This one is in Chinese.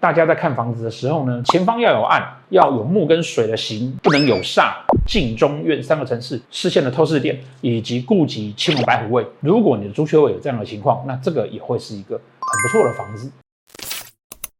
大家在看房子的时候呢，前方要有岸，要有木跟水的形，不能有煞。进中院三个城市视线的透视点，以及顾及青龙白虎位。如果你的朱雀位有这样的情况，那这个也会是一个很不错的房子。